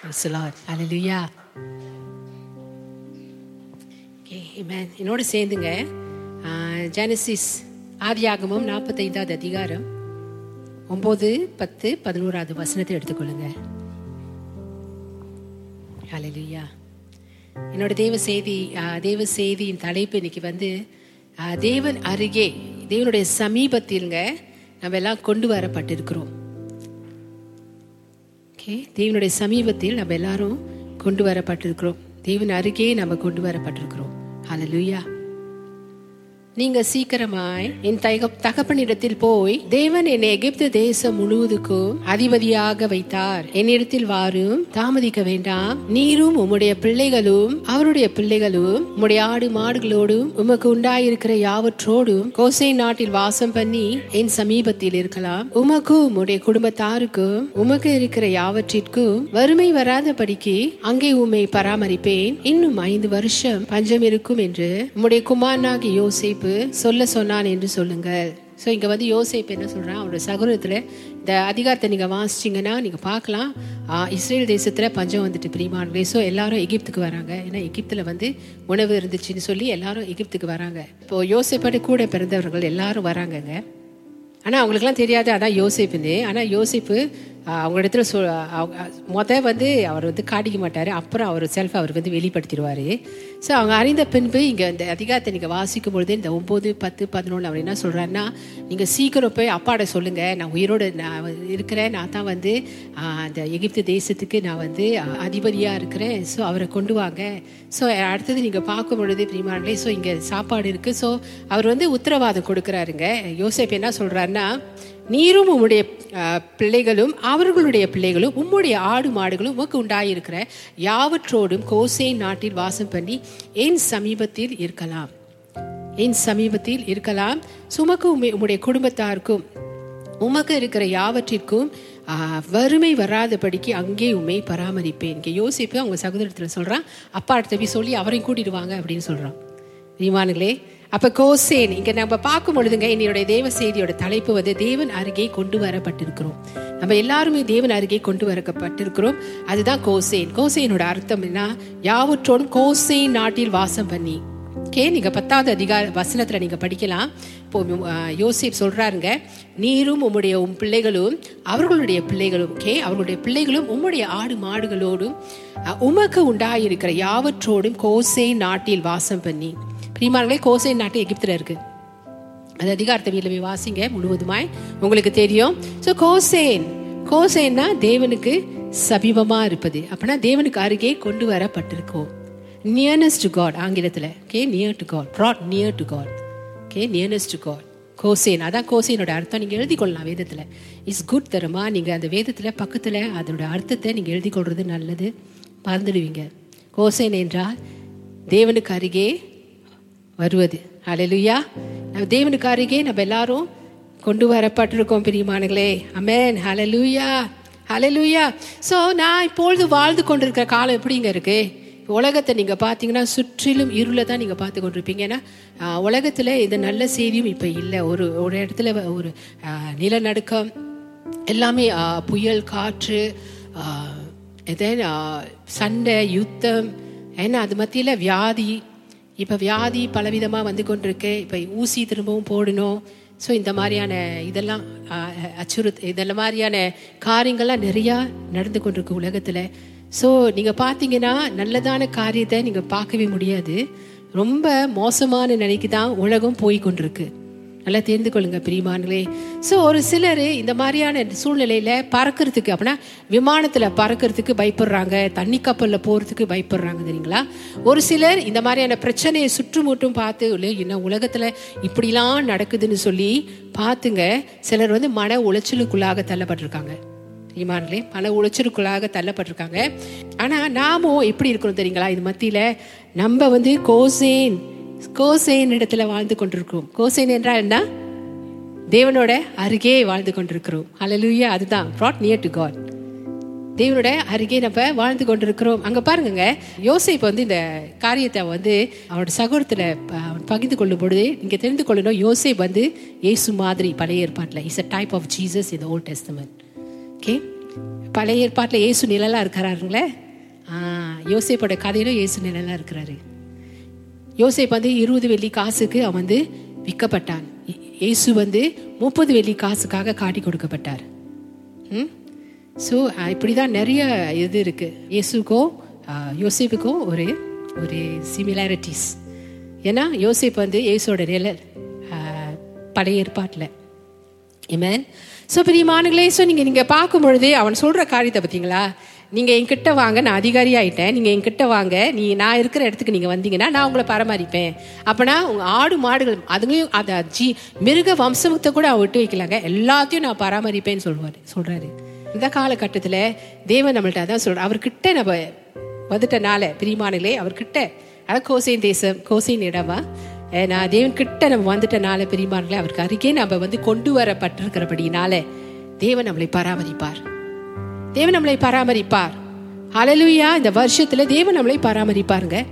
Praise the Lord. Hallelujah. Okay, amen. என்னோட சேர்ந்துங்க Genesis ஆதியாகமம் நாற்பத்தைந்தாவது அதிகாரம் ஒம்பது பத்து பதினோராவது வசனத்தை எடுத்துக்கொள்ளுங்க ஹலலுயா என்னோட தேவ செய்தி தேவ செய்தியின் தலைப்பு இன்னைக்கு வந்து தேவன் அருகே தேவனுடைய சமீபத்தில்ங்க நம்ம எல்லாம் கொண்டு வரப்பட்டிருக்கிறோம் ஓகே தேவனுடைய சமீபத்தில் நம்ம எல்லாரும் கொண்டு வரப்பட்டிருக்கிறோம். தேவன் அருகே நம்ம கொண்டு வரப்பட்டிருக்கிறோம். ஹalleluya நீங்க சீக்கிரமாய் என் தக தகப்பனிடத்தில் போய் தேவன் என்னை எகிப்து தேசம் முழுவதுக்கும் அதிபதியாக வைத்தார். என்னிடத்தில் வாரும் தாமதிக்க வேண்டாம். நீரும் உம்முடைய பிள்ளைகளும் அவருடைய பிள்ளைகளும் உம்முடைய ஆடு மாடுகளோடும் உமக்கு உண்டாயிருக்கிற யாவற்றோடும் கோசை நாட்டில் வாசம் பண்ணி என் சமீபத்தில் இருக்கலாம். உமக்கும் உம்முடைய குடும்பத்தாருக்கும் உமக்கு இருக்கிற யாவற்றிற்கும் வறுமை வராதபடிக்கு அங்கே உம்மை பராமரிப்பேன். இன்னும் ஐந்து வருஷம் பஞ்சம் இருக்கும் என்று உம்முடைய குமாரனாகி யோசிப்பு சொல்ல சொன்னான் என்று சொல்லுங்கள். ஸோ இங்கே வந்து யோசேப்பு என்ன சொல்கிறான் அவரோட சகுனத்தில் இந்த அதிகாரத்தை நீங்கள் வாசிச்சிங்கன்னா நீங்கள் பார்க்கலாம். இஸ்ரேல் தேசத்தில் பஞ்சம் வந்துட்டு பிரிமானங்களே ஸோ எல்லாரும் எகிப்துக்கு வராங்க. ஏன்னா எகிப்தில் வந்து உணவு இருந்துச்சுன்னு சொல்லி எல்லாரும் எகிப்துக்கு வராங்க. இப்போ யோசேப்போட கூட பிறந்தவர்கள் எல்லாரும் வராங்கங்க. ஆனால் அவங்களுக்குலாம் தெரியாது. அதான் யோசிப்புன்னு. ஆனால் யோசிப்பு அவங்க இடத்துல சொ அவங்க மொதல் வந்து அவர் வந்து காட்டிக்க மாட்டார். அப்புறம் அவர் செல்ஃப் அவர் வந்து வெளிப்படுத்திடுவார். ஸோ அவங்க அறிந்த பின்பு இங்கே இந்த அதிகாரத்தை நீங்கள் வாசிக்கும் பொழுது இந்த ஒம்பது பத்து பதினொன்று அவர் என்ன சொல்கிறாருன்னா நீங்கள் சீக்கிரம் போய் அப்பாட சொல்லுங்கள் நான் உயிரோடு நான் இருக்கிறேன். நான் தான் வந்து அந்த எகிப்து தேசத்துக்கு நான் வந்து அதிபதியாக இருக்கிறேன். ஸோ அவரை கொண்டு வாங்க. ஸோ அடுத்தது நீங்கள் பார்க்கும் பொழுது பிரிமானே ஸோ இங்கே சாப்பாடு இருக்குது ஸோ அவர் வந்து உத்தரவாதம் கொடுக்குறாருங்க. யோசேப் என்ன சொல்கிறாருன்னா நீரும் உம்முடைய பிள்ளைகளும் அவர்களுடைய பிள்ளைகளும் உம்முடைய ஆடு மாடுகளும் உமக்கு உண்டாயிருக்கிற யாவற்றோடும் கோசை நாட்டில் வாசம் பண்ணி என் சமீபத்தில் இருக்கலாம். என் சமீபத்தில் இருக்கலாம். சுமக்கு உம்முடைய குடும்பத்தாருக்கும் உமக்கு இருக்கிற யாவற்றிற்கும் வறுமை வராதபடிக்கு அங்கே உண்மை பராமரிப்பேன். இங்கே யோசிப்பு அவங்க சகோதரத்தில் சொல்கிறான் அப்பா அடுத்த போய் சொல்லி அவரையும் கூட்டிட்டு வாங்க அப்படின்னு சொல்கிறான் விமானங்களே அப்போ கோசேன் இங்கே நம்ம பார்க்கும் பொழுதுங்க என்னுடைய தேவ செய்தியோட தலைப்பு வந்து தேவன் அருகே கொண்டு வரப்பட்டிருக்கிறோம். நம்ம எல்லாருமே தேவன் அருகே கொண்டு வரப்பட்டிருக்கிறோம் அதுதான் கோசேன். கோசேனோட அர்த்தம் என்ன? யாவற்றோடும் கோசேன் நாட்டில் வாசம் பண்ணி. ஓகே நீங்கள் பத்தாவது அதிகார வசனத்தில் நீங்கள் படிக்கலாம். இப்போ யோசிப் சொல்கிறாருங்க நீரும் உம்முடைய உம் பிள்ளைகளும் அவர்களுடைய பிள்ளைகளும் ஓகே அவர்களுடைய பிள்ளைகளும் உம்முடைய ஆடு மாடுகளோடும் உமக்கு உண்டாயிருக்கிற யாவற்றோடும் கோசை நாட்டில் வாசம் பண்ணி. பிரிமார்களே கோசை நாட்டு எகிப்தில் இருக்கு. அது அதிகாரத்தை வீட்டில் போய் வாசிங்க முழுவதுமாய் உங்களுக்கு தெரியும். ஸோ கோசேன் கோசேன்னா தேவனுக்கு சமீபமாக இருப்பது. அப்படின்னா தேவனுக்கு அருகே கொண்டு வரப்பட்டிருக்கோம். நியர்னஸ் டு காட் ஆங்கிலத்தில். K near to God brought near to God K nearness to God Goshen அதான் கோசேனோட அர்த்தம். நீங்கள் எழுதி கொள்ளலாம் வேதத்தில். இட்ஸ் குட் தருமா? நீங்கள் அந்த வேதத்தில் பக்கத்தில் அதோட அர்த்தத்தை நீங்கள் எழுதி கொள்வது நல்லது. மறந்துடுவீங்க. கோசேன் என்றால் தேவனுக்கு அருகே வருவது. அலலுயா நம்ம தேவனுக்கு அருகே நம்ம எல்லாரும் கொண்டு வரப்பட்டிருக்கோம் பிரியமானங்களே அமேன் ஹalleluya ஹalleluya ஸோ நான் இப்பொழுது வாழ்ந்து கொண்டிருக்கிற காலம் எப்படிங்க இருக்கு? உலகத்தை நீங்கள் பார்த்தீங்கன்னா சுற்றிலும் இருளை தான் நீங்கள் பார்த்து கொண்டிருப்பீங்க. ஏன்னா உலகத்தில் இந்த நல்ல செய்தியும் இப்போ இல்லை. ஒரு ஒரு இடத்துல ஒரு நிலநடுக்கம் எல்லாமே புயல் காற்று தென் சண்டை யுத்தம் ஏன்னா அது மத்தியில் வியாதி. இப்போ வியாதி பலவிதமாக வந்து கொண்டிருக்கு. இப்போ ஊசி திரும்பவும் போடணும். ஸோ இந்த மாதிரியான இதெல்லாம் அச்சுறுத் இதெல்லாம் மாதிரியான காரியங்கள்லாம் நிறையா நடந்து கொண்டிருக்கு உலகத்தில். ஸோ நீங்கள் பார்த்தீங்கன்னா நல்லதான காரியத்தை நீங்கள் பார்க்கவே முடியாது. ரொம்ப மோசமான நிலைக்கு தான் உலகம் போய் கொண்டிருக்கு. நல்லா தெரிந்து கொள்ளுங்க பிரியமானங்களே ஸோ ஒரு சிலர் இந்த மாதிரியான சூழ்நிலையில் பறக்கிறதுக்கு அப்படின்னா விமானத்தில் பறக்கிறதுக்கு பயப்படுறாங்க தண்ணி கப்பலில் போகிறதுக்கு பயப்படுறாங்க தெரியுங்களா? ஒரு சிலர் இந்த மாதிரியான பிரச்சனையை சுற்றுமுட்டும் பார்த்து இல்லை என்ன உலகத்தில் இப்படிலாம் நடக்குதுன்னு சொல்லி பார்த்துங்க சிலர் வந்து மன உளைச்சலுக்குள்ளாக தள்ளப்பட்டிருக்காங்க. ஈமான்களே பல உளைச்சலுக்குள்ளாக தள்ளப்பட்டிருக்காங்க. ஆனால் நாமும் எப்படி இருக்கிறோம் தெரியுங்களா? இது மத்தியில் நம்ம வந்து கோசேன் கோசேன் இடத்துல வாழ்ந்து கொண்டிருக்கிறோம். கோசேன் என்றால் என்ன? தேவனோட அருகே வாழ்ந்து கொண்டிருக்கிறோம். அலலுயா அதுதான். ப்ராட் நியர் டு காட் தேவனோட அருகே நம்ம வாழ்ந்து கொண்டிருக்கிறோம். அங்க பாருங்க யோசேப்பு வந்து இந்த காரியத்தை வந்து அவனோட சகோதரத்துல அவன் பகிர்ந்து கொள்ளும் பொழுது நீங்க தெரிந்து கொள்ளணும் யோசேப் வந்து ஏசு மாதிரி பழைய ஏற்பாட்டில். Is a type of Jesus in Old Testament okay. பழைய ஏற்பாட்டில் இயேசு நிழலாக இருக்கிறாருங்களே? யோசிப்போட கதையிலும் இயேசு நிழலாக இருக்கிறாரு. யோசிப் வந்து இருபது வெள்ளி காசுக்கு அவன் வந்து விற்கப்பட்டான். இயேசு வந்து முப்பது வெள்ளி காசுக்காக காட்டி கொடுக்கப்பட்டார். ம்? ஸோ இப்படி தான் நிறைய இது இருக்குது இயேசுக்கும் யோசிப்புக்கும் ஒரு ஒரு சிமிலாரிட்டிஸ். ஏன்னா யோசிப் வந்து இயேசோட நிழல் பழைய ஏற்பாட்டில். இமேன் ஸோ பிரியமானங்களே ஸோ நீங்கள் நீங்கள் பார்க்கும் பொழுது அவன் சொல்கிற காரியத்தை பார்த்தீங்களா? நீங்கள் என்கிட்ட வாங்க நான் அதிகாரி ஆகிட்டேன் நீங்கள் என்கிட்ட வாங்க நீ நான் இருக்கிற இடத்துக்கு நீங்கள் வந்தீங்கன்னா நான் உங்களை பராமரிப்பேன். அப்போனா உங்கள் ஆடு மாடுகள் அதுங்களையும் அதை ஜி மிருக வம்சத்தை கூட அவன் விட்டு வைக்கலாங்க. எல்லாத்தையும் நான் பராமரிப்பேன்னு சொல்லுவார் சொல்கிறாரு இந்த காலகட்டத்தில் தேவன் நம்மள்ட்ட அதான் சொல்கிறார் அவர்கிட்ட நம்ம வந்துட்டனால பிரியமானங்களே அவர்கிட்ட அதான் கோசையின் தேசம் கோசையின் இடமா? நான் தேவன்கிட்ட நம்ம வந்துட்டனால பெரியமார்களே அவருக்கு அருகே நம்ம வந்து கொண்டு வரப்பட்டிருக்கிறபடினால தேவன் நம்மளை பராமரிப்பார். தேவன் நம்மளை பராமரிப்பார். ஹalleluya இந்த வருஷத்துல தேவன் நம்மளை பராமரிப்பாருங்க.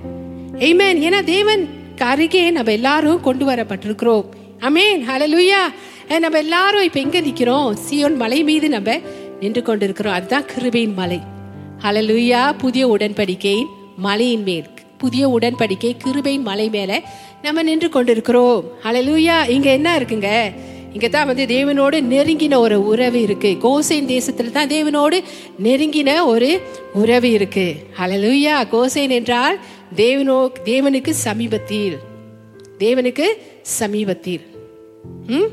ஆமென் ஏன்னா தேவன் அருகே நம்ம எல்லாரும் கொண்டு வரப்பட்டிருக்கிறோம். அமேன் ஹலலுயா நம்ம எல்லாரும் இப்ப எங்க நிக்கிறோம்? சியோன் மலை மீது நம்ம நின்று கொண்டிருக்கிறோம். அதுதான் கிருபையின் மலை. ஹலலுயா புதிய உடன்படிக்கையின் மலையின் மேல். புதிய உடன்படிக்கை கிருபையின் மலை மேல நம்ம நின்று கொண்டிருக்கிறோம். அலலூயா இங்க என்ன இருக்குங்க? இங்கே தான் வந்து தேவனோடு நெருங்கின ஒரு உறவு இருக்கு. கோசைன் தேசத்தில் தான் தேவனோடு நெருங்கின ஒரு உறவு இருக்கு. அலலூயா கோசைன் என்றால் தேவனோ தேவனுக்கு சமீபத்தில். தேவனுக்கு சமீபத்தில். ம்?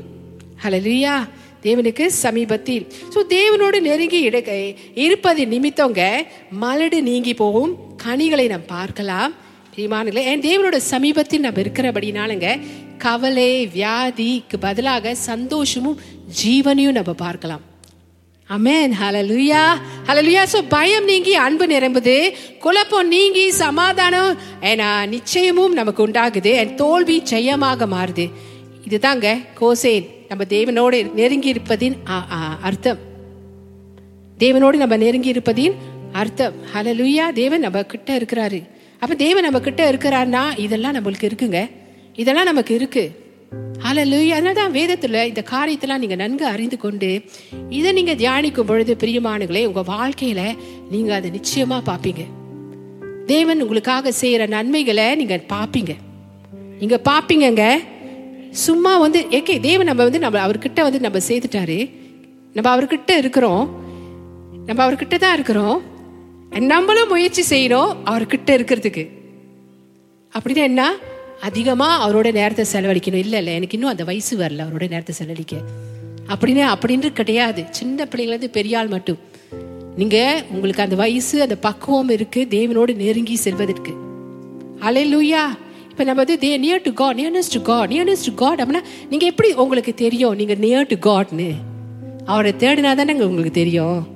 ஹலலுயா தேவனுக்கு சமீபத்தில். ஸோ தேவனோடு நெருங்கி இடக்கை இருப்பது நிமித்தங்க மலடு நீங்கி போகும் கனிகளை நாம் பார்க்கலாம். பிரியமானங்களே என் தேவனோட சமீபத்தில் நம்ம இருக்கிறபடினாலுங்க கவலை வியாதிக்கு பதிலாக சந்தோஷமும் ஜீவனையும் நம்ம பார்க்கலாம். அமேன் ஹலலுயா ஹலலுயா ஸோ பயம் நீங்கி அன்பு நிரம்புது குழப்பம் நீங்கி சமாதானம் ஏன்னா நிச்சயமும் நமக்கு உண்டாகுது என் தோல்வி ஜெயமாக மாறுது. இதுதாங்க கோசேன் நம்ம தேவனோடு நெருங்கி இருப்பதின் அர்த்தம். தேவனோடு நம்ம நெருங்கி இருப்பதின் அர்த்தம். ஹலலுயா தேவன் நம்ம கிட்ட இருக்கிறாரு. அப்போ தேவன் நம்ம கிட்ட இருக்கிறார்னா இதெல்லாம் நம்மளுக்கு இருக்குங்க. இதெல்லாம் நமக்கு இருக்கு. அலலு அதனால தான் வேதத்தில் இந்த காரியத்தெல்லாம் நீங்கள் நன்கு அறிந்து கொண்டு இதை நீங்கள் தியானிக்கும் பொழுது பிரியமானங்களே உங்கள் வாழ்க்கையில் நீங்கள் அதை நிச்சயமாக பார்ப்பீங்க தேவன் உங்களுக்காக செய்கிற நன்மைகளை நீங்கள் பார்ப்பீங்க நீங்கள் பார்ப்பீங்கங்க சும்மா வந்து ஏகே தேவன் நம்ம வந்து நம்ம அவர்கிட்ட வந்து நம்ம செய்துட்டாரு நம்ம அவர்கிட்ட இருக்கிறோம். நம்ம அவர்கிட்ட தான் இருக்கிறோம். நம்மளும் முயற்சி செய்யணும் அவர்கிட்ட இருக்கிறதுக்கு. அப்படின்னா என்ன? அதிகமாக அவரோட நேரத்தை செலவழிக்கணும். இல்லை இல்லை எனக்கு இன்னும் அந்த வயசு வரல அவரோட நேரத்தை செலவழிக்க. அப்படின்னு அப்படின்னு கிடையாது. சின்ன பிள்ளைங்களது பெரியாள் மட்டும். நீங்கள் உங்களுக்கு அந்த வயசு அந்த பக்குவம் இருக்குது தேவனோடு நெருங்கி செல்வதற்கு. அலையிலூயா இப்போ நம்ம வந்து the near to God nearness to God nearness to God அப்படின்னா நீங்கள் எப்படி உங்களுக்கு தெரியும்? நீங்கள் நியர் டு காட்னு அவரை தேடினா தானே உங்களுக்கு தெரியும்.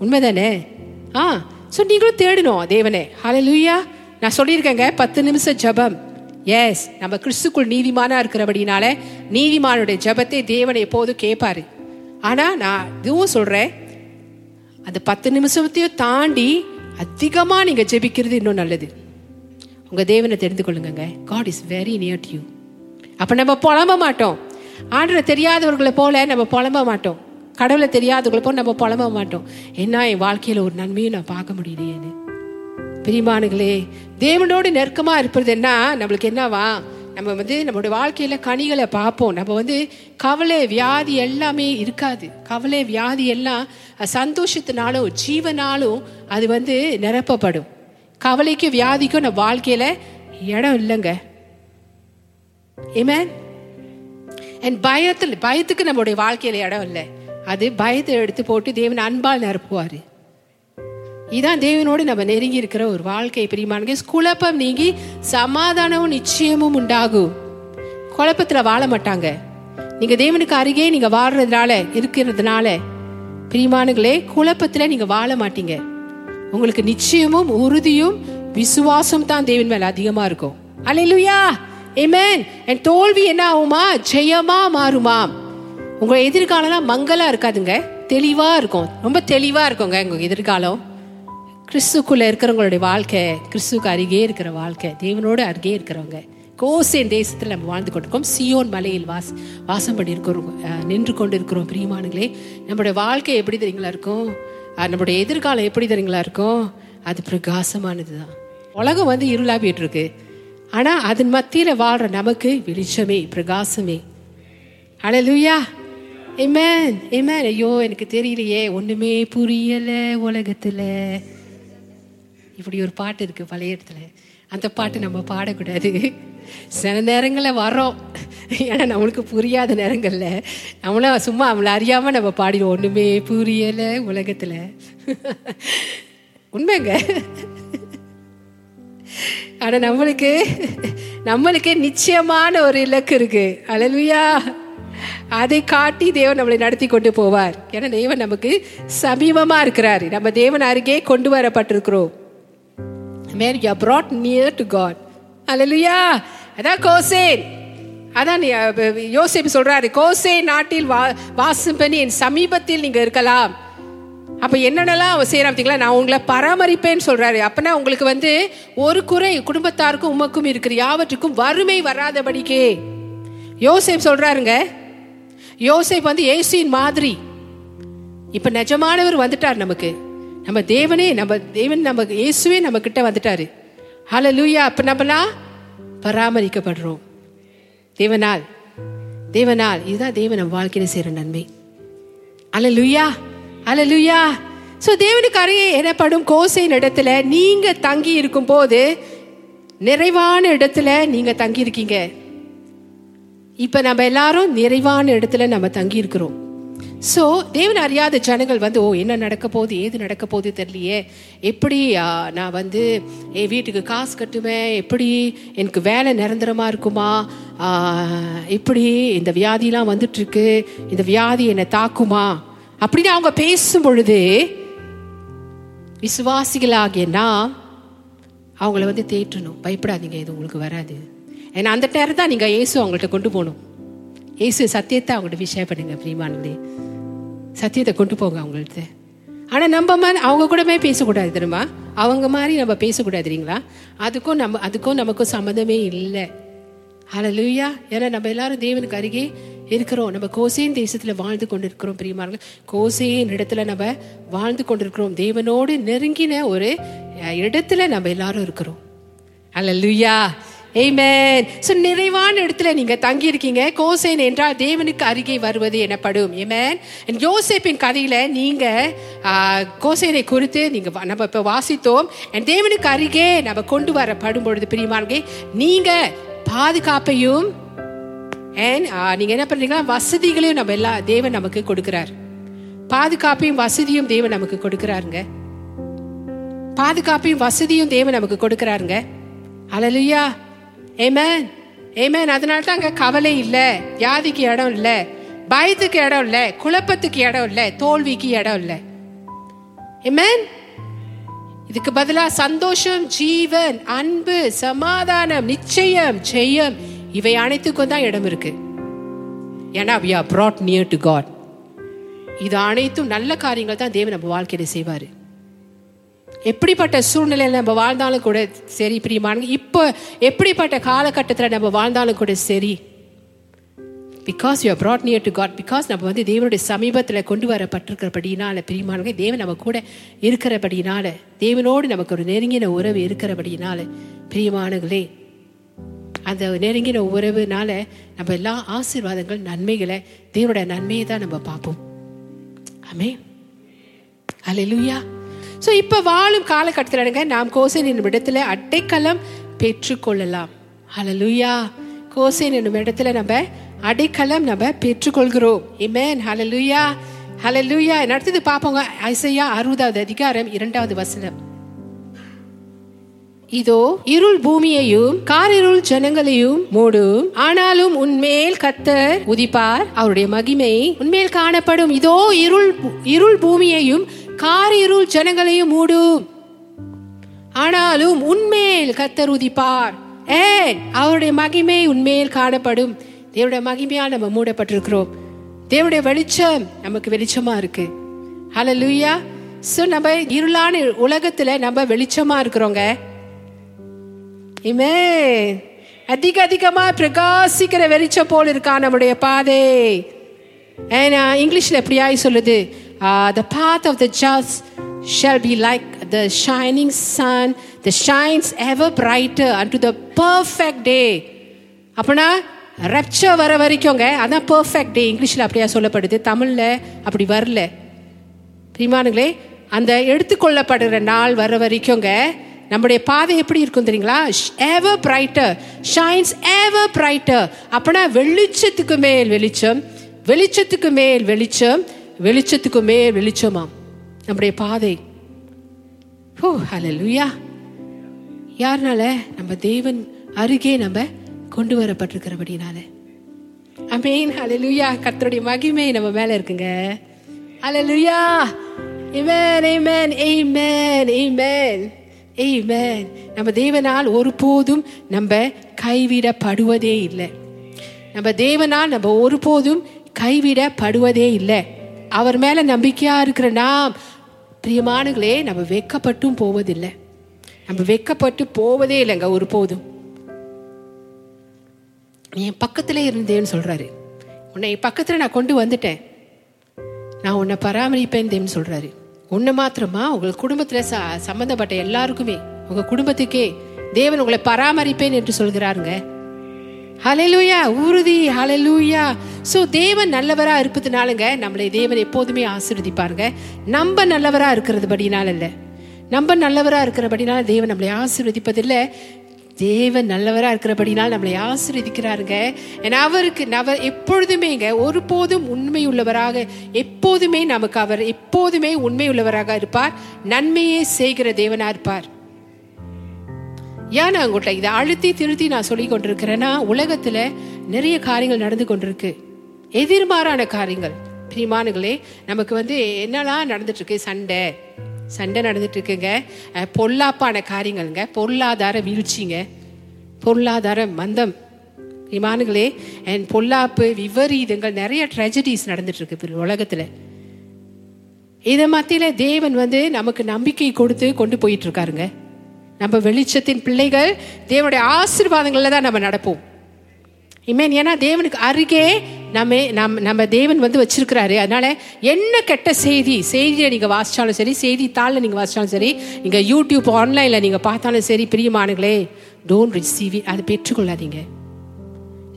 உண்மைதானே? ஆ ஸோ நீங்களும் தேடணும் தேவனே. லூயா நான் சொல்லியிருக்கேங்க பத்து நிமிஷம் ஜெபம். எஸ் நம்ம கிறிஸ்துக்குள் நீதிமானா இருக்கிறபடினால நீதிமானுடைய ஜபத்தை தேவனை எப்போதும் கேட்பாரு. ஆனால் நான் இதுவும் சொல்றேன் அந்த பத்து நிமிஷத்தையும் தாண்டி அதிகமாக நீங்கள் ஜெபிக்கிறது இன்னும் நல்லது. உங்கள் தேவனை தெரிந்து கொள்ளுங்க God is very near to you அப்போ நம்ம புலம்ப மாட்டோம். ஆண்டரை தெரியாதவர்களை போல நம்ம புலம்ப மாட்டோம். கடவுளை தெரியாதவர்களை போல நம்ம புலம்ப மாட்டோம். என்ன என் வாழ்க்கையில ஒரு நன்மையும் நான் பார்க்க முடியலையேன்னு. பிரிமானுகளே தேவனோடு நெருக்கமாக இருப்பது என்ன? நம்மளுக்கு என்னவா? நம்ம வந்து நம்மளுடைய வாழ்க்கையில் கனிகளை பார்ப்போம். நம்ம வந்து கவலை வியாதி எல்லாமே இருக்காது. கவலை வியாதி எல்லாம் சந்தோஷத்தினாலும் ஜீவனாலும் அது வந்து நிரப்பப்படும். கவலைக்கும் வியாதிக்கும் நம்ம வாழ்க்கையில் இடம் இல்லைங்க. ஏமேன் என் பயத்தில் பயத்துக்கு நம்மளுடைய வாழ்க்கையில் இடம் இல்லை. அது பயத்தை எடுத்து போட்டு தேவன் அன்பால் நிரப்புவார். இதான் தேவனோடு நம்ம நெருங்கி இருக்கிற ஒரு வாழ்க்கை பிரியமானங்க குழப்பம் நீங்கி சமாதானமும் நிச்சயமும் உண்டாகும். குழப்பத்தில் வாழ மாட்டாங்க. நீங்க தேவனுக்கு அருகே நீங்க வாழ்றதுனால இருக்கிறதுனால பிரியமானுங்களே குழப்பத்தில் நீங்க வாழ மாட்டீங்க. உங்களுக்கு நிச்சயமும் உறுதியும் விசுவாசம் தான் தேவன் மேல அதிகமா இருக்கும். அலையிலுயா ஏமேன் என் தோல்வி என்ன ஆகுமா? ஜெயமா மாறுமாம். உங்க எதிர்காலம்லாம் மங்களா இருக்காதுங்க. தெளிவா இருக்கும். ரொம்ப தெளிவா இருக்குங்க உங்க எதிர்காலம். கிறிஸ்துக்குள்ள இருக்கிறவங்களுடைய வாழ்க்கை கிறிஸ்துக்கு அருகே இருக்கிற வாழ்க்கை தேவனோடு அருகே இருக்கிறவங்க. கோசேன் தேசத்தில் நம்ம வாழ்ந்து கொண்டிருக்கோம். சியோன் மலையில் வாஸ் வாசம் பண்ணி இருக்கிறோம் நின்று கொண்டு இருக்கிறோம் பிரியமானங்களே நம்மளுடைய வாழ்க்கை எப்படி தெரியுங்களா இருக்கும்? நம்மளுடைய நம்முடைய எதிர்காலம் எப்படி தெரியுங்களா இருக்கும்? அது பிரகாசமானது தான் உலகம் வந்து இருளா போயிட்டு இருக்கு ஆனால் அதன் மத்தியில் வாழ்கிற நமக்கு வெளிச்சமே பிரகாசமே. அழலுயா ஏமேன் ஏமேன் ஐயோ எனக்கு தெரியலையே. ஒன்றுமே புரியல உலகத்தில். இப்படி ஒரு பாட்டு இருக்கு பழைய இடத்துல. அந்த பாட்டு நம்ம பாடக்கூடாது. சில நேரங்களில் வரோம் ஏன்னா நம்மளுக்கு புரியாத நேரங்களில். நம்மளும் சும்மா அவளை அறியாமல் நம்ம பாடிடுவோம். ஒன்றுமே புரியலை உலகத்தில். உண்மைங்க. ஆனால் நம்மளுக்கு நம்மளுக்கு நிச்சயமான ஒரு இலக்கு இருக்கு. அழலுயா அதை காட்டி தேவன் நம்மளை நடத்தி கொண்டு போவார். ஏன்னா தேவன் நமக்கு சமீபமா இருக்கிறார். நம்ம தேவன் அருகே கொண்டு வரப்பட்டிருக்கிறோம். Man you brought near to God அல்லேலூயா அதான் கோசேன். அதான் நீ- சொல்றாரு கோசே நாட்டில் வா வாசம் பண்ணி என் சமீபத்தில் நீங்க இருக்கலாம். அப்ப என்னென்னலாம் அவன் செய்கிறான் பார்த்தீங்களா? நான் உங்களை பராமரிப்பேன்னு சொல்றாரு. அப்பனா உங்களுக்கு வந்து ஒரு குறை குடும்பத்தாருக்கும் உமக்கும் இருக்கிற யாவற்றுக்கும் வறுமை வராதபடிக்கே. யோசேப் சொல்றாருங்க யோசேப் வந்து இயேசுவின் மாதிரி. இப்ப நிஜமானவர் வந்துட்டார் நமக்கு. நம்ம தேவனே நம்ம தேவன் நம்ம இயேசுவே நம்ம கிட்ட வந்துட்டாரு. ஹalleluya அப்ப நம்மலாம் பராமரிக்கப்படுறோம். தேவனால் தேவனால் இதுதான் தேவன் நம்ம வாழ்க்கையில செய்யற நன்மை. அலலுயா அலலுயா சோ தேவனுக்கு அருகே எனப்படும் கோசையின் இடத்துல நீங்க தங்கி இருக்கும் போது நிறைவான இடத்துல நீங்க தங்கி இருக்கீங்க இப்போ நம்ம எல்லாரும் நிறைவான இடத்துல நம்ம தங்கியிருக்கிறோம். ஸோ தேவன் அறியாத ஜனங்கள் வந்து ஓ என்ன நடக்க போகுது? ஏது நடக்க போகுது தெரியலையே. எப்படி நான் வந்து என் வீட்டுக்கு காசு கட்டுவேன்? எப்படி எனக்கு வேலை நிரந்தரமாக இருக்குமா? எப்படி இந்த வியாதிலாம் வந்துட்டுருக்கு? இந்த வியாதி என்னை தாக்குமா? அப்படின்னு அவங்க பேசும் பொழுது விசுவாசிகளாகிய நாம் அவங்கள வந்து தேற்றணும். பயப்படாதீங்க இது உங்களுக்கு வராது. ஏன்னா அந்த நேரம் தான் நீங்கள் இயேசு அவங்கள்ட்ட கொண்டு போகணும். இயேசு சத்தியத்தை அவங்கள்ட்ட ஷேர் பண்ணுங்க பிரியமானதே சத்தியத்தை கொண்டு போங்க அவங்கள்ட்ட. ஆனால் நம்ம மாதிரி அவங்க கூடமே பேசக்கூடாது தெரியுமா? அவங்க மாதிரி நம்ம பேசக்கூடாது இல்லைங்களா? அதுக்கும் நம்ம அதுக்கும் நமக்கும் சம்மந்தமே இல்லை. ஆனால் லூயா ஏன்னா நம்ம எல்லாரும் தேவனுக்கு அருகே இருக்கிறோம். நம்ம கோசேன் தேசத்தில் வாழ்ந்து கொண்டிருக்கிறோம் பிரியமானவர்களே. கோசேன் இடத்துல நம்ம வாழ்ந்து கொண்டிருக்கிறோம். தேவனோடு நெருங்கின ஒரு இடத்துல நம்ம எல்லாரும் இருக்கிறோம். அல்ல லூயா ஏமேன் ஸோ நிறைவான இடத்துல நீங்க தங்கி இருக்கீங்க கோசேன் என்றால் தேவனுக்கு அருகே வருவது எனப்படும். ஏமேன் And யோசேப்பின் கதையில நீங்க கோசைனை கோசேனை குறித்து நீங்க வ- நம்ம இப்போ வாசித்தோம். என் தேவனுக்கு அருகே நம்ம கொண்டு வரப்படும் பொழுது பிரியமானே நீங்க பாதுகாப்பையும் நீங்க என்ன பண்றீங்களா வசதிகளையும் நம்ம எல்லா தேவன் நமக்கு கொடுக்கிறார். பாதுகாப்பையும் வசதியும் தேவன் நமக்கு கொடுக்கிறாருங்க. பாதுகாப்பையும் வசதியும் தேவன் நமக்கு கொடுக்கிறாருங்க. அழலியா ஏமேன் ஏமேன் அதனால தான் அங்க கவலை இல்ல வியாதிக்கு இடம் இல்ல பயத்துக்கு இடம் இல்ல குழப்பத்துக்கு இடம் இல்ல தோல்விக்கு இடம் இல்ல. ஏமேன் இதுக்கு பதிலா சந்தோஷம் ஜீவன் அன்பு சமாதானம் நிச்சயம் ஜெயம் இவை அனைத்துக்கும் தான் இடம் இருக்கு. ஏன்னா we are brought near to God இது அனைத்தும் நல்ல காரியங்கள் தான் தேவன் நம்ம வாழ்க்கையில செய்வாரு. எப்படிப்பட்ட சூழ்நிலையில் நம்ம வாழ்ந்தாலும் கூட சரி பிரியமான இப்போ எப்படிப்பட்ட காலகட்டத்தில் நம்ம வாழ்ந்தாலும் கூட சரி. Because you brought near to God because நம்ம வந்து தேவனுடைய சமீபத்தில் கொண்டு வரப்பட்டிருக்கிறபடினால பிரியமானங்க தேவன் நம்ம கூட இருக்கிறபடினால தேவனோடு நமக்கு ஒரு நெருங்கின உறவு இருக்கிறபடினால பிரியமானங்களே அந்த நெருங்கின உறவுனால நம்ம எல்லா ஆசீர்வாதங்கள் நன்மைகளை தேவனுடைய நன்மையை தான் நம்ம பார்ப்போம். ஆமே அல்லேலூயா ஸோ இப்போ வாழும் காலகட்டத்தில் நாம் கோசேன் என்னும் இடத்துல அடைக்கலம் பெற்றுக்கொள்ளலாம். ஹலலுயா கோசேன் என்னும் இடத்துல நம்ம அடைக்கலம் நம்ம பெற்றுக்கொள்கிறோம். இமேன் ஹலலுயா ஹலலுயா அடுத்தது பார்ப்போங்க. ஐசையா அறுபதாவது அதிகாரம் இரண்டாவது வசனம். இதோ இருள் பூமியையும் காரிருள் ஜனங்களையும் மூடும் ஆனாலும் உன்மேல் கத்தர் உதிப்பார். அவருடைய மகிமை உன்மேல் காணப்படும். இதோ இருள் இருள் பூமியையும் காரிருள் ஜனங்களையும் மூடும் ஆனாலும் உன்மேல் கத்தர் உதிப்பார். ஏன்? அவருடைய மகிமை உண்மையில் காணப்படும். தேவனுடைய மகிமையால் நம்ம மூடப்பட்டிருக்கிறோம். தேவனுடைய வெளிச்சம் நமக்கு வெளிச்சமா இருக்கு. லுயா ஸோ நம்ம இருளான உலகத்துல நம்ம வெளிச்சமா இருக்கிறோங்க. இமே அதிக அதிகமா பிரகாசிக்கிற வெளிச்சம் போல் இருக்கா நம்முடைய பாதை. ஏன்னா இங்கிலீஷ்ல எப்படியாய் சொல்லுது? Uh, the path of the just shall be like the shining sun that shines ever brighter unto the perfect day. அப்படின்னா ரெப்சர் வர வரைக்கும்ங்க அதான் பர்ஃபெக்ட் டே இங்கிலீஷில் அப்படியா சொல்லப்படுது? தமிழில் அப்படி வரல. பிரிமானுங்களே அந்த எடுத்துக்கொள்ளப்படுற நாள் வர வரைக்கும்ங்க நம்முடைய பாதை எப்படி இருக்கும் தெரியுங்களா? Ever brighter shines ever brighter அப்படின்னா வெளிச்சத்துக்கு மேல் வெளிச்சம் வெளிச்சத்துக்கு மேல் வெளிச்சம் வெளிச்சத்துக்கு மேல் வெளிச்சமாம். நம்முடைய பாதை. ஓ ஹalleluya. யாருனால? நம்ம தேவன் அருகே நம்ம கொண்டு வரப்பட்டிருக்கிறபடினால. அமேன் ஹalleluya கத்தருடைய மகிமை நம்ம மேல இருக்குங்க. ஹalleluya இமேன் amen amen amen amen. நம்ம தேவனால் ஒருபோதும் நம்ம கைவிடப்படுவதே இல்லை. நம்ம தேவனால் நம்ம ஒருபோதும் கைவிடப்படுவதே இல்லை. அவர் மேல நம்பிக்கையா இருக்கிற நாம் பிரியமானங்களே நம்ம வெக்கப்பட்டும் போவதில்லை. நம்ம வெக்கப்பட்டு போவதே இல்லைங்க ஒருபோதும் நீ என் பக்கத்திலே இருந்தேன்னு சொல்றாரு. உன்னை என் பக்கத்துல நான் கொண்டு வந்துட்டேன். நான் உன்னை பராமரிப்பேன் தேவன் சொல்றாரு. உன்னை மாத்திரமா உங்கள் குடும்பத்துல ச சம்பந்தப்பட்ட எல்லாருக்குமே உங்க குடும்பத்துக்கே தேவன் உங்களை பராமரிப்பேன் என்று சொல்கிறாருங்க. ஹலலூயா உறுதி ஹலலூயா ஸோ தேவன் நல்லவரா இருப்பதுனாலங்க நம்மளை தேவன் எப்போதுமே ஆசீர்வதிப்பாருங்க. நம்ம நல்லவரா இருக்கிறது படினால இல்லை நம்ம நல்லவரா இருக்கிறபடினால தேவன் நம்மளை ஆசீர்வதிப்பதில்லை. தேவன் நல்லவரா இருக்கிறபடினால் நம்மளை ஆசீர்வதிக்கிறாருங்க. ஏன்னா அவருக்கு நவ எப்பொழுதுமேங்க ஒருபோதும் உண்மை உள்ளவராக எப்போதுமே நமக்கு அவர் எப்போதுமே உண்மை உள்ளவராக இருப்பார். நன்மையே செய்கிற தேவனா இருப்பார். ஏன் நான் உங்கள்கிட்ட இதை அழுத்தி திருத்தி நான் சொல்லி கொண்டிருக்கிறேன்னா உலகத்தில் நிறைய காரியங்கள் நடந்து கொண்டிருக்கு. எதிர்மாறான காரியங்கள். பிரிமானுகளே நமக்கு வந்து என்னெல்லாம் நடந்துட்டுருக்கு? சண்டை. சண்டை நடந்துட்டு இருக்குங்க பொல்லாப்பான காரியங்கள்ங்க. பொருளாதார வீழ்ச்சிங்க. பொருளாதார மந்தம். பிரிமானுகளே என் பொல்லாப்பு விபரீதங்கள் நிறைய ட்ரெஜடிஸ் நடந்துட்டுருக்கு உலகத்தில். இதை மத்தியில் தேவன் வந்து நமக்கு நம்பிக்கை கொடுத்து கொண்டு போயிட்டு இருக்காருங்க நம்ம வெளிச்சத்தின் பிள்ளைகள் தேவனுடைய ஆசீர்வாதங்களில் தான் நம்ம நடப்போம். இமேன் ஏன்னா தேவனுக்கு அருகே நம்ம நம் நம்ம தேவன் வந்து வச்சிருக்கிறாரு. அதனால என்ன கெட்ட செய்தி செய்தியை நீங்கள் வாசிச்சாலும் சரி செய்தித்தாளில் நீங்கள் வாசித்தாலும் சரி நீங்கள் யூடியூப் ஆன்லைனில் நீங்கள் பார்த்தாலும் சரி பிரியமானுங்களே டோன்ட் ரிசீவ் அதை பெற்றுக்கொள்ளாதீங்க.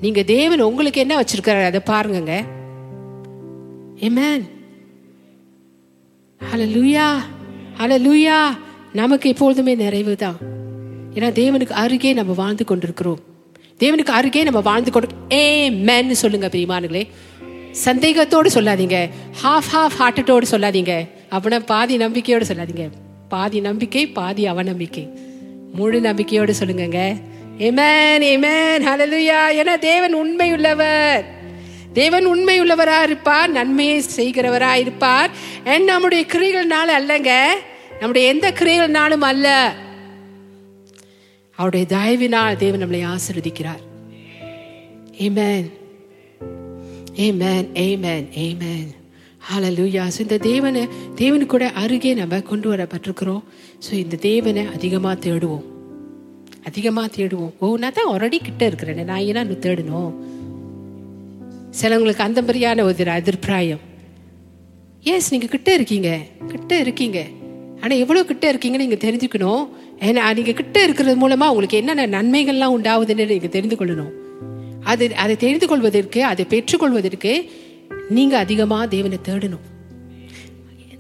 நீங்கள் தேவன் உங்களுக்கு என்ன வச்சிருக்கிறாரு அதை பாருங்கங்க. ஏமேன் ஹலோ லூயா நமக்கு எப்பொழுதுமே நிறைவு தான் ஏன்னா தேவனுக்கு அருகே நம்ம வாழ்ந்து கொண்டிருக்கிறோம். தேவனுக்கு அருகே நம்ம வாழ்ந்து கொண்டு ஏ மேன்னு சொல்லுங்க பிரியமானுங்களே சந்தேகத்தோடு சொல்லாதீங்க. ஹாஃப் ஹாஃப் ஹார்ட்டோடு சொல்லாதீங்க. அப்படின்னா பாதி நம்பிக்கையோடு சொல்லாதீங்க. பாதி நம்பிக்கை பாதி அவநம்பிக்கை. முழு நம்பிக்கையோடு சொல்லுங்கங்க. ஏமேன் ஏமேன் ஹலலுயா ஏன்னா தேவன் உண்மை உள்ளவர் தேவன் உண்மை உள்ளவராக இருப்பார் நன்மையை செய்கிறவராக இருப்பார். and நம்முடைய கிரிகள்னால அல்லங்க நம்முடைய எந்த கிரைகள்னாலும் அல்ல. அவருடைய தயவினால் தேவன் நம்மளை ஆசிர்வதிக்கிறார். ஏமேன் Amen. Amen. ஏமேன் ஹalleluya ஸோ இந்த தேவனை தேவனு கூட அருகே நம்ம கொண்டு வரப்பட்டிருக்கிறோம். ஸோ இந்த தேவனை அதிகமாக தேடுவோம். அதிகமாக தேடுவோம். ஓ நான் தான் ஆல்ரெடி கிட்ட இருக்கிறேன். நான் ஏன்னா இன்னும் தேடணும்? சிலவங்களுக்கு அந்த மாதிரியான ஒரு அதிர்ப்பிராயம் எஸ் நீங்கள் கிட்ட இருக்கீங்க. கிட்ட இருக்கீங்க. ஆனால் எவ்வளோ கிட்ட இருக்கீங்கன்னு நீங்கள் தெரிஞ்சுக்கணும். ஏன்னா நீங்கள் கிட்ட இருக்கிறது மூலமாக உங்களுக்கு என்னென்ன நன்மைகள்லாம் உண்டாகுதுன்னு நீங்கள் தெரிந்து கொள்ளணும் அது அதை தெரிந்து கொள்வதற்கு அதை பெற்றுக்கொள்வதற்கு நீங்கள் அதிகமாக தேவனை தேடணும்.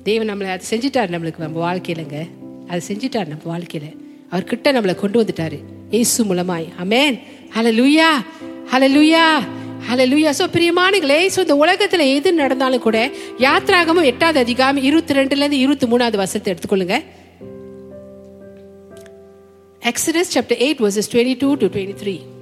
தேவன் நம்மளை அதை செஞ்சுட்டார் நம்மளுக்கு நம்ம வாழ்க்கையிலங்க. அதை செஞ்சுட்டார் நம்ம வாழ்க்கையில். அவர் கிட்ட நம்மளை கொண்டு வந்துட்டார். இயேசு மூலமாய். அமேன் ஹலோ லுயா ஹலோ லூயா ஹலலூயா சோ பிரியமானங்களே சோ இந்த உலகத்துல எது நடந்தாலும் கூட யாத்ராகமும் எட்டாவது அதிகாரம் இருபத்தி ரெண்டுல இருந்து இருபத்தி மூணாவது வசத்தை எடுத்துக்கொள்ளுங்க. Exodus chapter 8 verses 22 to 23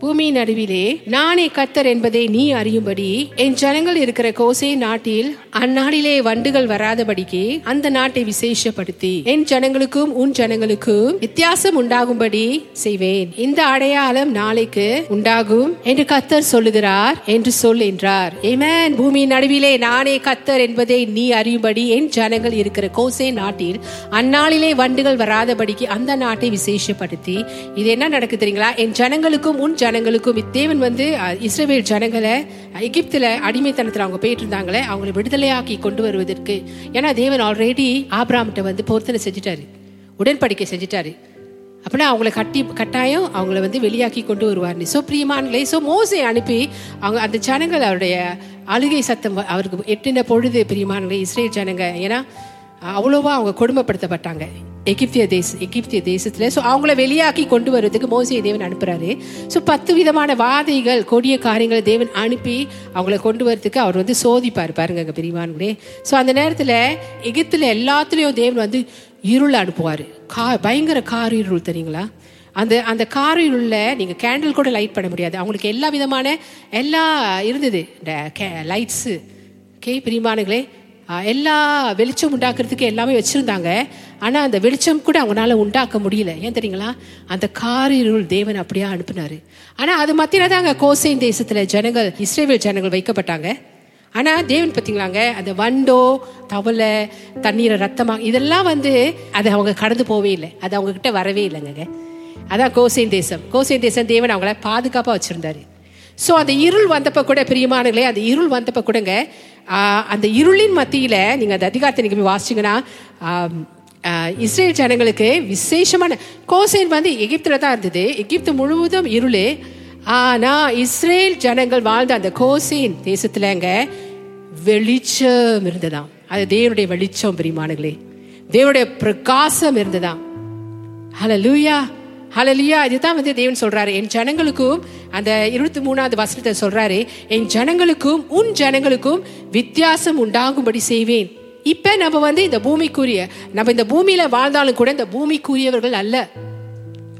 பூமியின் நடுவிலே நானே கத்தர் என்பதை நீ அறியும்படி என் ஜனங்கள் இருக்கிற கோசே நாட்டில் அந்நாட்டிலே வண்டுகள் வராதபடிக்கு அந்த நாட்டை விசேஷப்படுத்தி என் ஜனங்களுக்கும் உன் ஜனங்களுக்கும் வித்தியாசம் உண்டாகும்படி செய்வேன். இந்த அடையாளம் நாளைக்கு உண்டாகும் என்று கத்தர் சொல்லுகிறார் என்று சொல் என்றார். ஏமேன் பூமியின் நடுவிலே நானே கத்தர் என்பதை நீ அறியும்படி என் ஜனங்கள் இருக்கிற கோசே நாட்டில் அந்நாளிலே வண்டுகள் வராதபடிக்கு அந்த நாட்டை விசேஷப்படுத்தி. இது என்ன நடக்குது தெரியுங்களா? என் ஜனங்களுக்கும் உன் ஜனங்களுக்கும் தேவன் வந்து இஸ்ரேவேல் ஜனங்களை எகிப்தில் எகிப்துல அடிமைத்தனத்தில் அவங்க போயிட்டு இருந்தாங்களே அவங்களை விடுதலையாக்கி கொண்டு வருவதற்கு. ஏன்னா தேவன் ஆல்ரெடி ஆப்ராம்கிட்ட வந்து பொருத்தனை செஞ்சுட்டாரு. உடன்படிக்கை செஞ்சுட்டாரு. அப்படின்னா அவங்கள கட்டி கட்டாயம் அவங்கள வந்து வெளியாக்கி கொண்டு வருவார் ஸோ பிரியமானங்களே ஸோ மோசை அனுப்பி அவங்க அந்த ஜனங்கள் அவருடைய அழுகை சத்தம் அவருக்கு எட்டின பொழுது பிரியமானே இஸ்ரேல் ஜனங்க ஏன்னா அவ்வளோவா அவங்க கொடுமைப்படுத்தப்பட்டாங்க. எகிப்திய தேச எகிப்திய தேசத்தில். ஸோ அவங்கள வெளியாக்கி கொண்டு வர்றதுக்கு மோசையை தேவன் அனுப்புறாரு. ஸோ பத்து விதமான வாதைகள் கொடிய காரியங்களை தேவன் அனுப்பி அவங்கள கொண்டு வரதுக்கு அவர் வந்து சோதிப்பார். பாருங்க அங்கே பெரியவான்களே ஸோ அந்த நேரத்தில் எகிப்தில் எல்லாத்துலேயும் தேவன் வந்து இருள் அனுப்புவார். கா பயங்கர கார் இருள் தெரியுங்களா? அந்த அந்த கார் இருளில் நீங்கள் கேண்டில் கூட லைட் பண்ண முடியாது. அவங்களுக்கு எல்லா விதமான எல்லா இருந்தது. இந்த லைட்ஸு கே பிரிமானுங்களே எல்லா வெளிச்சம் உண்டாக்குறதுக்கு எல்லாமே வச்சுருந்தாங்க. ஆனால் அந்த வெளிச்சம் கூட அவங்களால உண்டாக்க முடியல. ஏன் தெரியுங்களா? அந்த காரிருள் தேவன் அப்படியே அனுப்பினார். ஆனால் அது மத்தியில் தான் அங்கே கோசைன் தேசத்தில் ஜனங்கள் இஸ்ரேவேல் ஜனங்கள் வைக்கப்பட்டாங்க. ஆனால் தேவன் பார்த்தீங்களாங்க அந்த வண்டோ தவளை தண்ணீரை ரத்தமாக இதெல்லாம் வந்து அதை அவங்க கடந்து போவே இல்லை. அது அவங்கக்கிட்ட வரவே இல்லைங்க அதான் கோசைன் தேசம். கோசை தேசம் தேவன் அவங்கள பாதுகாப்பாக வச்சுருந்தாரு. ஸோ அந்த இருள் வந்தப்ப கூட பிரியமானங்களே அந்த இருள் வந்தப்ப கூடங்க அந்த இருளின் மத்தியில் நீங்கள் அந்த அதிகாரத்தை நீங்கள் போய் வாசிச்சிங்கன்னா இஸ்ரேல் ஜனங்களுக்கு விசேஷமான கோசைன் வந்து எகிப்தில் தான் இருந்தது. எகிப்து முழுவதும் இருள். ஆனால் இஸ்ரேல் ஜனங்கள் வாழ்ந்த அந்த கோசைன் தேசத்துலங்க வெளிச்சம் இருந்ததாம். அது தேவனுடைய வெளிச்சம் பிரியமானங்களே தேவனுடைய பிரகாசம் இருந்ததாம். லூயா ஹலலியா இதுதான் வந்து தேவன் சொல்றாரு. என் ஜனங்களுக்கும் அந்த இருபத்தி மூணாவது வசனத்தை சொல்றாரு என் ஜனங்களுக்கும் உன் ஜனங்களுக்கும் வித்தியாசம் உண்டாகும்படி செய்வேன். இப்ப நம்ம வந்து இந்த பூமிக்குரிய நம்ம இந்த பூமியில வாழ்ந்தாலும் கூட இந்த பூமிக்குரியவர்கள் அல்ல.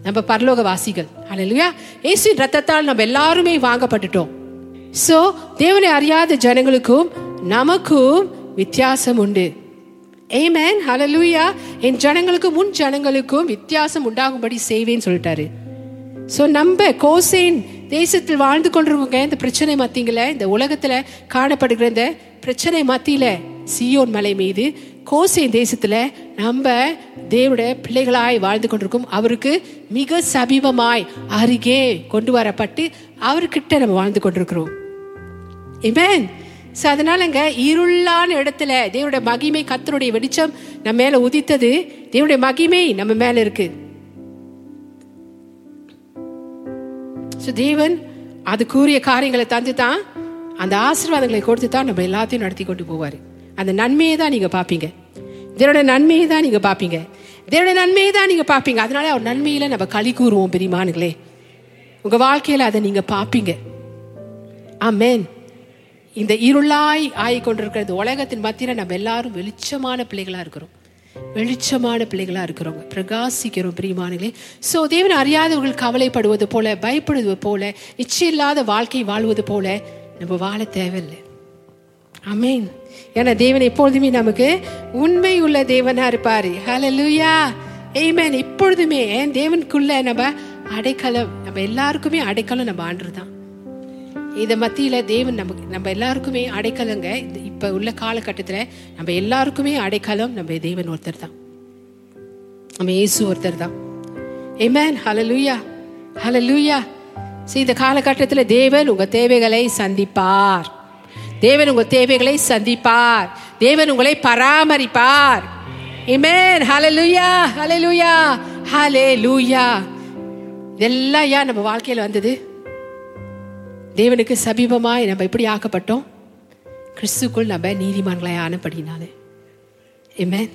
நம்ம பரலோக வாசிகள் ஹalleluya இயேசுவின் ரத்தத்தால் நம்ம எல்லாருமே வாங்கப்பட்டுட்டோம். சோ தேவனை அறியாத ஜனங்களுக்கும் நமக்கும் வித்தியாசம் உண்டு. ஏமேன் ஹலலூயா என் ஜனங்களுக்கும் உன் ஜனங்களுக்கும் வித்தியாசம் உண்டாகும்படி செய்வேன்னு சொல்லிட்டாரு. ஸோ நம்ம கோசேன் தேசத்தில் வாழ்ந்து கொண்டிருக்கவங்க இந்த பிரச்சனை மத்தியில் இந்த உலகத்தில் காணப்படுகிற இந்த பிரச்சனை மத்தியில் சியோன் மலை மீது கோசேன் தேசத்தில் நம்ம தேவோட பிள்ளைகளாய் வாழ்ந்து கொண்டிருக்கோம் அவருக்கு மிக சமீபமாய் அருகே கொண்டு வரப்பட்டு அவர்கிட்ட நம்ம வாழ்ந்து கொண்டிருக்கிறோம். ஏமேன் ஸோ அதனாலங்க இருளான இடத்துல தேவனுடைய மகிமை கத்தருடைய வெளிச்சம் நம்ம மேல உதித்தது. தேவனுடைய மகிமை நம்ம மேல இருக்கு. ஸோ தேவன் அது கூறிய காரியங்களை தந்து தான் அந்த ஆசீர்வாதங்களை கொடுத்து தான் நம்ம எல்லாத்தையும் நடத்தி கொண்டு போவார். அந்த நன்மையை தான் நீங்கள் பார்ப்பீங்க இதனோட நன்மையை தான் நீங்கள் பார்ப்பீங்க இதனோட நன்மையை தான் நீங்கள் பார்ப்பீங்க அதனால அவர் நன்மையில் நம்ம களி கூறுவோம் பெரியமானுங்களே உங்கள் வாழ்க்கையில் அதை நீங்கள் பார்ப்பீங்க ஆமென் இந்த இருளாய் ஆகி கொண்டிருக்கிறது உலகத்தின் மத்தியில் நம்ம எல்லாரும் வெளிச்சமான பிள்ளைகளாக இருக்கிறோம். வெளிச்சமான பிள்ளைகளா இருக்கிறோம் பிரகாசிக்கிறோம் பிரியமானங்களே சோ தேவன் அறியாதவர்கள் கவலைப்படுவது போல பயப்படுவது போல இச்சையில்லாத வாழ்க்கை வாழ்வது போல நம்ம வாழ தேவையில்லை. அமேன் ஏன்னா தேவன் எப்பொழுதுமே நமக்கு உண்மை உள்ள தேவனா இருப்பாரு. ஹalleluya ஏமேன் இப்பொழுதுமே தேவனுக்குள்ள நம்ம அடைக்கலம் நம்ம எல்லாருக்குமே அடைக்கலம் நம்ம ஆண்டு தான். இதை மத்தியில தேவன் நமக்கு நம்ம எல்லாருக்குமே அடைக்கலங்க. இந்த இப்ப உள்ள காலகட்டத்துல நம்ம எல்லாருக்குமே அடைக்கலம் நம்ம தேவன் ஒருத்தர் தான். நம்ம இயேசு ஒருத்தர் தான். ஏமேன் ஹalleluya ஹalleluya சரி இந்த காலகட்டத்துல தேவன் உங்க தேவைகளை சந்திப்பார். தேவன் உங்க தேவைகளை சந்திப்பார். தேவன் உங்களை பராமரிப்பார். ஏமேன் லூயா ஹலே லூயா இதெல்லாம் ஏன் நம்ம வாழ்க்கையில வந்தது? தேவனுக்கு சமீபமாய் நம்ம எப்படி ஆக்கப்பட்டோம். கிறிஸ்துக்குள் நம்ம நீதிமான்களாய் ஆனப்படினாலே ஏமே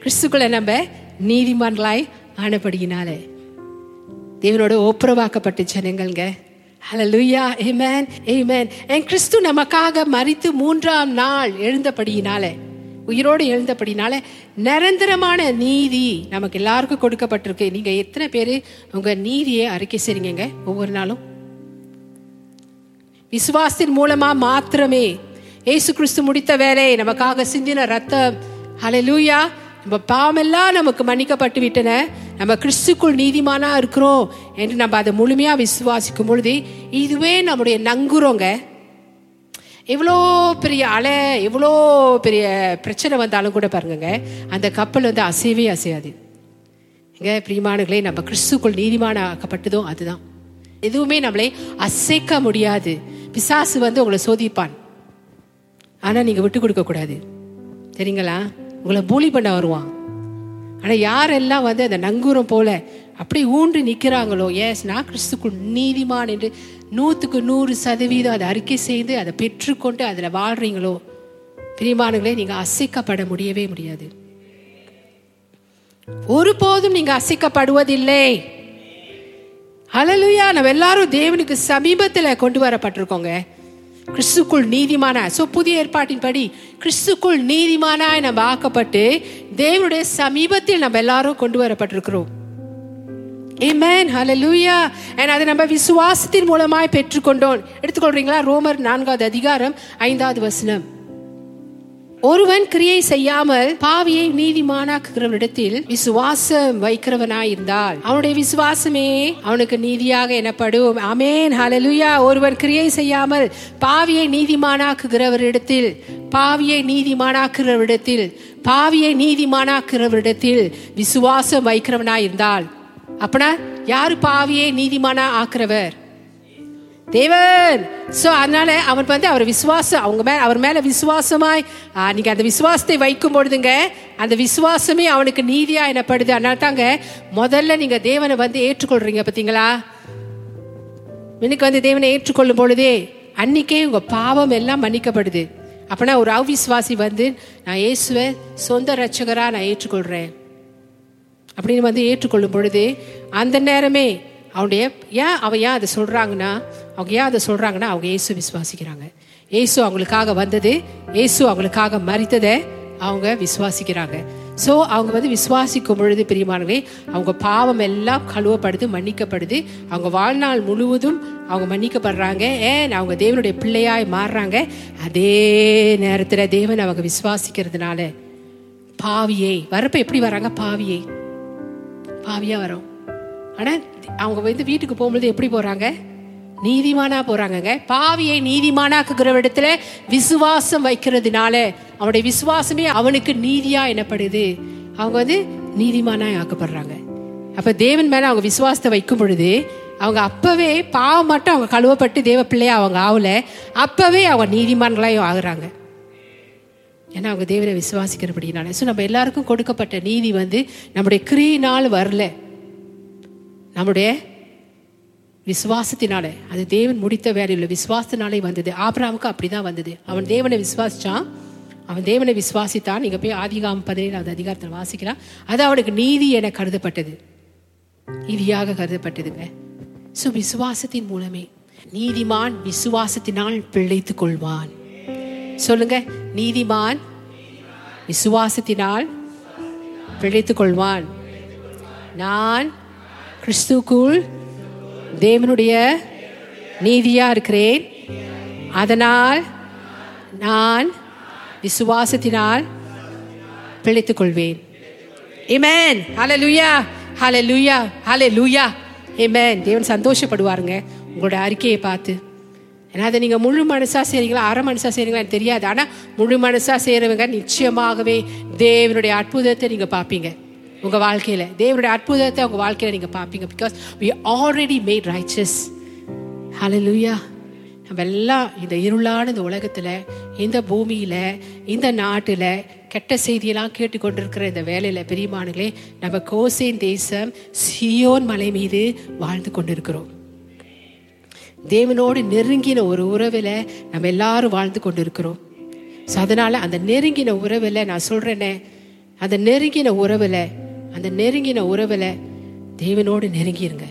கிறிஸ்துக்குள்ள நம்ம நீதிமான்களாய் ஆனபடியினாலே. தேவனோட ஒப்புரவாக்கப்பட்ட ஜனங்கள்ங்க. ஹலலுயா ஏமேன் ஏமேன் என் கிறிஸ்து நமக்காக மறித்து மூன்றாம் நாள் எழுந்தபடியினாலே உயிரோடு எழுந்தபடினால நிரந்தரமான நீதி நமக்கு எல்லாருக்கும் கொடுக்கப்பட்டிருக்கு. நீங்க எத்தனை பேர் உங்க நீதியை அறிக்கை செய்றீங்க ஒவ்வொரு நாளும். விசுவாசத்தின் மூலமா மாத்திரமே. ஏசு கிறிஸ்து முடித்த வேலை நமக்காக சிந்தின ரத்தம். ஹலலூயா நம்ம பாவமெல்லாம் நமக்கு மன்னிக்கப்பட்டு விட்டன. நம்ம கிறிஸ்துக்குள் நீதிமானா இருக்கிறோம் என்று நம்ம அதை முழுமையா விசுவாசிக்கும் பொழுது இதுவே நம்முடைய நங்குறோங்க எவ்வளோ பெரிய அலை எவ்வளோ பெரிய பிரச்சனை வந்தாலும் கூட பாருங்க அந்த கப்பல் வந்து அசையவே அசையாது. எங்க பிரியமானங்களே நம்ம கிறிஸ்துக்குள் நீதிமான ஆக்கப்பட்டதும் அதுதான். எதுவுமே நம்மளை அசைக்க முடியாது. பிசாசு வந்து உங்களை சோதிப்பான். ஆனால் நீங்கள் விட்டு கொடுக்க கூடாது. சரிங்களா உங்களை பூலி பண்ண வருவான். ஆனால் யாரெல்லாம் வந்து அந்த நங்கூரம் போல அப்படி ஊன்றி நிற்கிறாங்களோ எஸ் நான் கிறிஸ்துக்குள் நீதிமான் என்று நூற்றுக்கு நூறு சதவீதம் அதை அறிக்கை செய்து அதை பெற்றுக்கொண்டு அதில் வாழ்றீங்களோ? பிரிமானங்களே நீங்கள் அசைக்கப்பட முடியவே முடியாது. ஒருபோதும் நீங்க அசைக்கப்படுவதில்லை. ஹalleluya நம்ம எல்லாரும் தேவனுக்கு சமீபத்தில் கொண்டு வரப்பட்டிருக்கோங்க கிறிஸ்துக்குள் நீதிமானா ஸோ புதிய ஏற்பாட்டின் படி கிறிஸ்துக்குள் நீதிமானாய் நம்ம ஆக்கப்பட்டு தேவனுடைய சமீபத்தில் நம்ம எல்லாரும் கொண்டு வரப்பட்டிருக்கிறோம் ஏமேன் ஹலலூயா ஏன் அதை நம்ம விசுவாசத்தின் மூலமாய் பெற்றுக்கொண்டோம். எடுத்துக்கொள்றீங்களா? ரோமர் நான்காவது அதிகாரம் ஐந்தாவது வசனம். ஒருவன் கிரியை செய்யாமல் பாவியை நீதிமானாக்குகிறவனிடத்தில் விசுவாசம் வைக்கிறவனாயிருந்தால் அவனுடைய விசுவாசமே அவனுக்கு நீதியாக எனப்படும். அமேன் ஹலலுயா ஒருவன் கிரியை செய்யாமல் பாவியை நீதிமானாக்குகிறவரிடத்தில் பாவியை நீதிமானாக்குறவரிடத்தில் பாவியை நீதிமானாக்குறவரிடத்தில் விசுவாசம் வைக்கிறவனாயிருந்தால். அப்பனா யாரு பாவியை நீதிமானா ஆக்குறவர்? தேவன். சோ அதனால அவன் வந்து அவர் விசுவாசம் அவங்க மேல அவர் மேல விசுவாசமாய் நீங்க அந்த விசுவாசத்தை வைக்கும் பொழுதுங்க அந்த விசுவாசமே அவனுக்கு நீதியா எனப்படுது. அதனால தாங்க முதல்ல நீங்க தேவனை வந்து ஏற்றுக்கொள்றீங்க பாத்தீங்களா? எனக்கு வந்து தேவனை ஏற்றுக்கொள்ளும் பொழுதே அன்னைக்கே உங்க பாவம் எல்லாம் மன்னிக்கப்படுது. அப்பனா ஒரு அவிசுவாசி வந்து நான் இயேசுவை சொந்த ரட்சகரா நான் ஏற்றுக்கொள்றேன். அப்படின்னு வந்து ஏற்றுக்கொள்ளும் பொழுது அந்த நேரமே அவனுடைய ஏன் அவன் ஏன் அதை சொல்றாங்கன்னா அவங்க ஏன் அதை சொல்றாங்கன்னா அவங்க ஏசு விசுவாசிக்கிறாங்க. ஏசு அவங்களுக்காக வந்தது ஏசு அவங்களுக்காக மறித்ததை அவங்க விசுவாசிக்கிறாங்க. ஸோ அவங்க வந்து விசுவாசிக்கும் பொழுது பிரியமானவே அவங்க பாவம் எல்லாம் கழுவப்படுது மன்னிக்கப்படுது. அவங்க வாழ்நாள் முழுவதும் அவங்க மன்னிக்கப்படுறாங்க. ஏன்? அவங்க தேவனுடைய பிள்ளையாய் மாறுறாங்க. அதே நேரத்தில் தேவன் அவங்க விசுவாசிக்கிறதுனால பாவியை வரப்ப எப்படி வராங்க? பாவியை. பாவியா வரும். ஆனால் அவங்க வந்து வீட்டுக்கு போகும்போது எப்படி போகிறாங்க நீதிமானா போறாங்கங்க. பாவியை நீதிமானாக்குகிற இடத்துல விசுவாசம் வைக்கிறதுனால அவனுடைய விசுவாசமே அவனுக்கு நீதியா எனப்படுது. அவங்க வந்து நீதிமானா ஆக்கப்படுறாங்க. அப்ப தேவன் மேல அவங்க விசுவாசத்தை வைக்கும் பொழுது அவங்க அப்பவே பாவம் மட்டும் அவங்க கழுவப்பட்டு தேவ பிள்ளையா அவங்க ஆகல அப்பவே அவங்க நீதிமான்களாயும் ஆகுறாங்க. ஏன்னா அவங்க தேவனை விசுவாசிக்கிறபடினால. ஸோ நம்ம எல்லாருக்கும் கொடுக்கப்பட்ட நீதி வந்து நம்முடைய கிரியினால் வரல. நம்முடைய விசுவாசத்தினால. அது தேவன் முடித்த வேலையில் விசுவாசத்தினாலே வந்தது. ஆபராவுக்கு அப்படிதான் வந்தது. அவன் தேவனை விசுவாசிச்சான். அவன் தேவனை விசுவாசித்தான். நீங்கள் போய் ஆதிகாம் பதினேழாவது அதிகாரத்தில் வாசிக்கலாம். அது அவனுக்கு நீதி என கருதப்பட்டது. நீதியாக கருதப்பட்டதுங்க. ஸோ விசுவாசத்தின் மூலமே நீதிமான் விசுவாசத்தினால் பிழைத்துக் கொள்வான். சொல்லுங்க. நீதிமான் விசுவாசத்தினால் பிழைத்துக் கொள்வான். நான் கிறிஸ்துக்குள் தேவனுடைய நீதியாக இருக்கிறேன். அதனால் நான் விசுவாசத்தினால் பிழைத்துக் கொள்வேன் Amen. லுயா Hallelujah. லுயா இமேன் தேவன் சந்தோஷப்படுவாருங்க. உங்களோட அறிக்கையை பார்த்து. ஏன்னா அதை நீங்கள் முழு மனசாக செய்றீங்களா? அரை மனசாக செய்கிறீங்களா தெரியாது. ஆனால் முழு மனசாக செய்கிறவங்க நிச்சயமாகவே தேவனுடைய அற்புதத்தை நீங்கள் பார்ப்பீங்க. உங்கள் வாழ்க்கையில். தேவனுடைய அற்புதத்தை உங்கள் வாழ்க்கையில் நீங்கள் பார்ப்பீங்க. பிகாஸ் வி ஆல்ரெடி மேட் ஹலோ ஹalleluya நம்ம எல்லாம் இந்த இருளான இந்த உலகத்தில் இந்த பூமியில் இந்த நாட்டில் கெட்ட செய்தியெல்லாம் கேட்டுக்கொண்டிருக்கிற இந்த வேலையில் பெரியமானங்களே நம்ம கோசேன் தேசம் சியோன் மலை மீது வாழ்ந்து கொண்டிருக்கிறோம். தேவனோடு நெருங்கின ஒரு உறவில் நம்ம எல்லாரும் வாழ்ந்து கொண்டிருக்கிறோம். ஸோ அதனால் அந்த நெருங்கின உறவில் நான் சொல்கிறேனே அந்த நெருங்கின உறவில் அந்த நெருங்கின உறவில் தேவனோடு நெருங்கிருங்க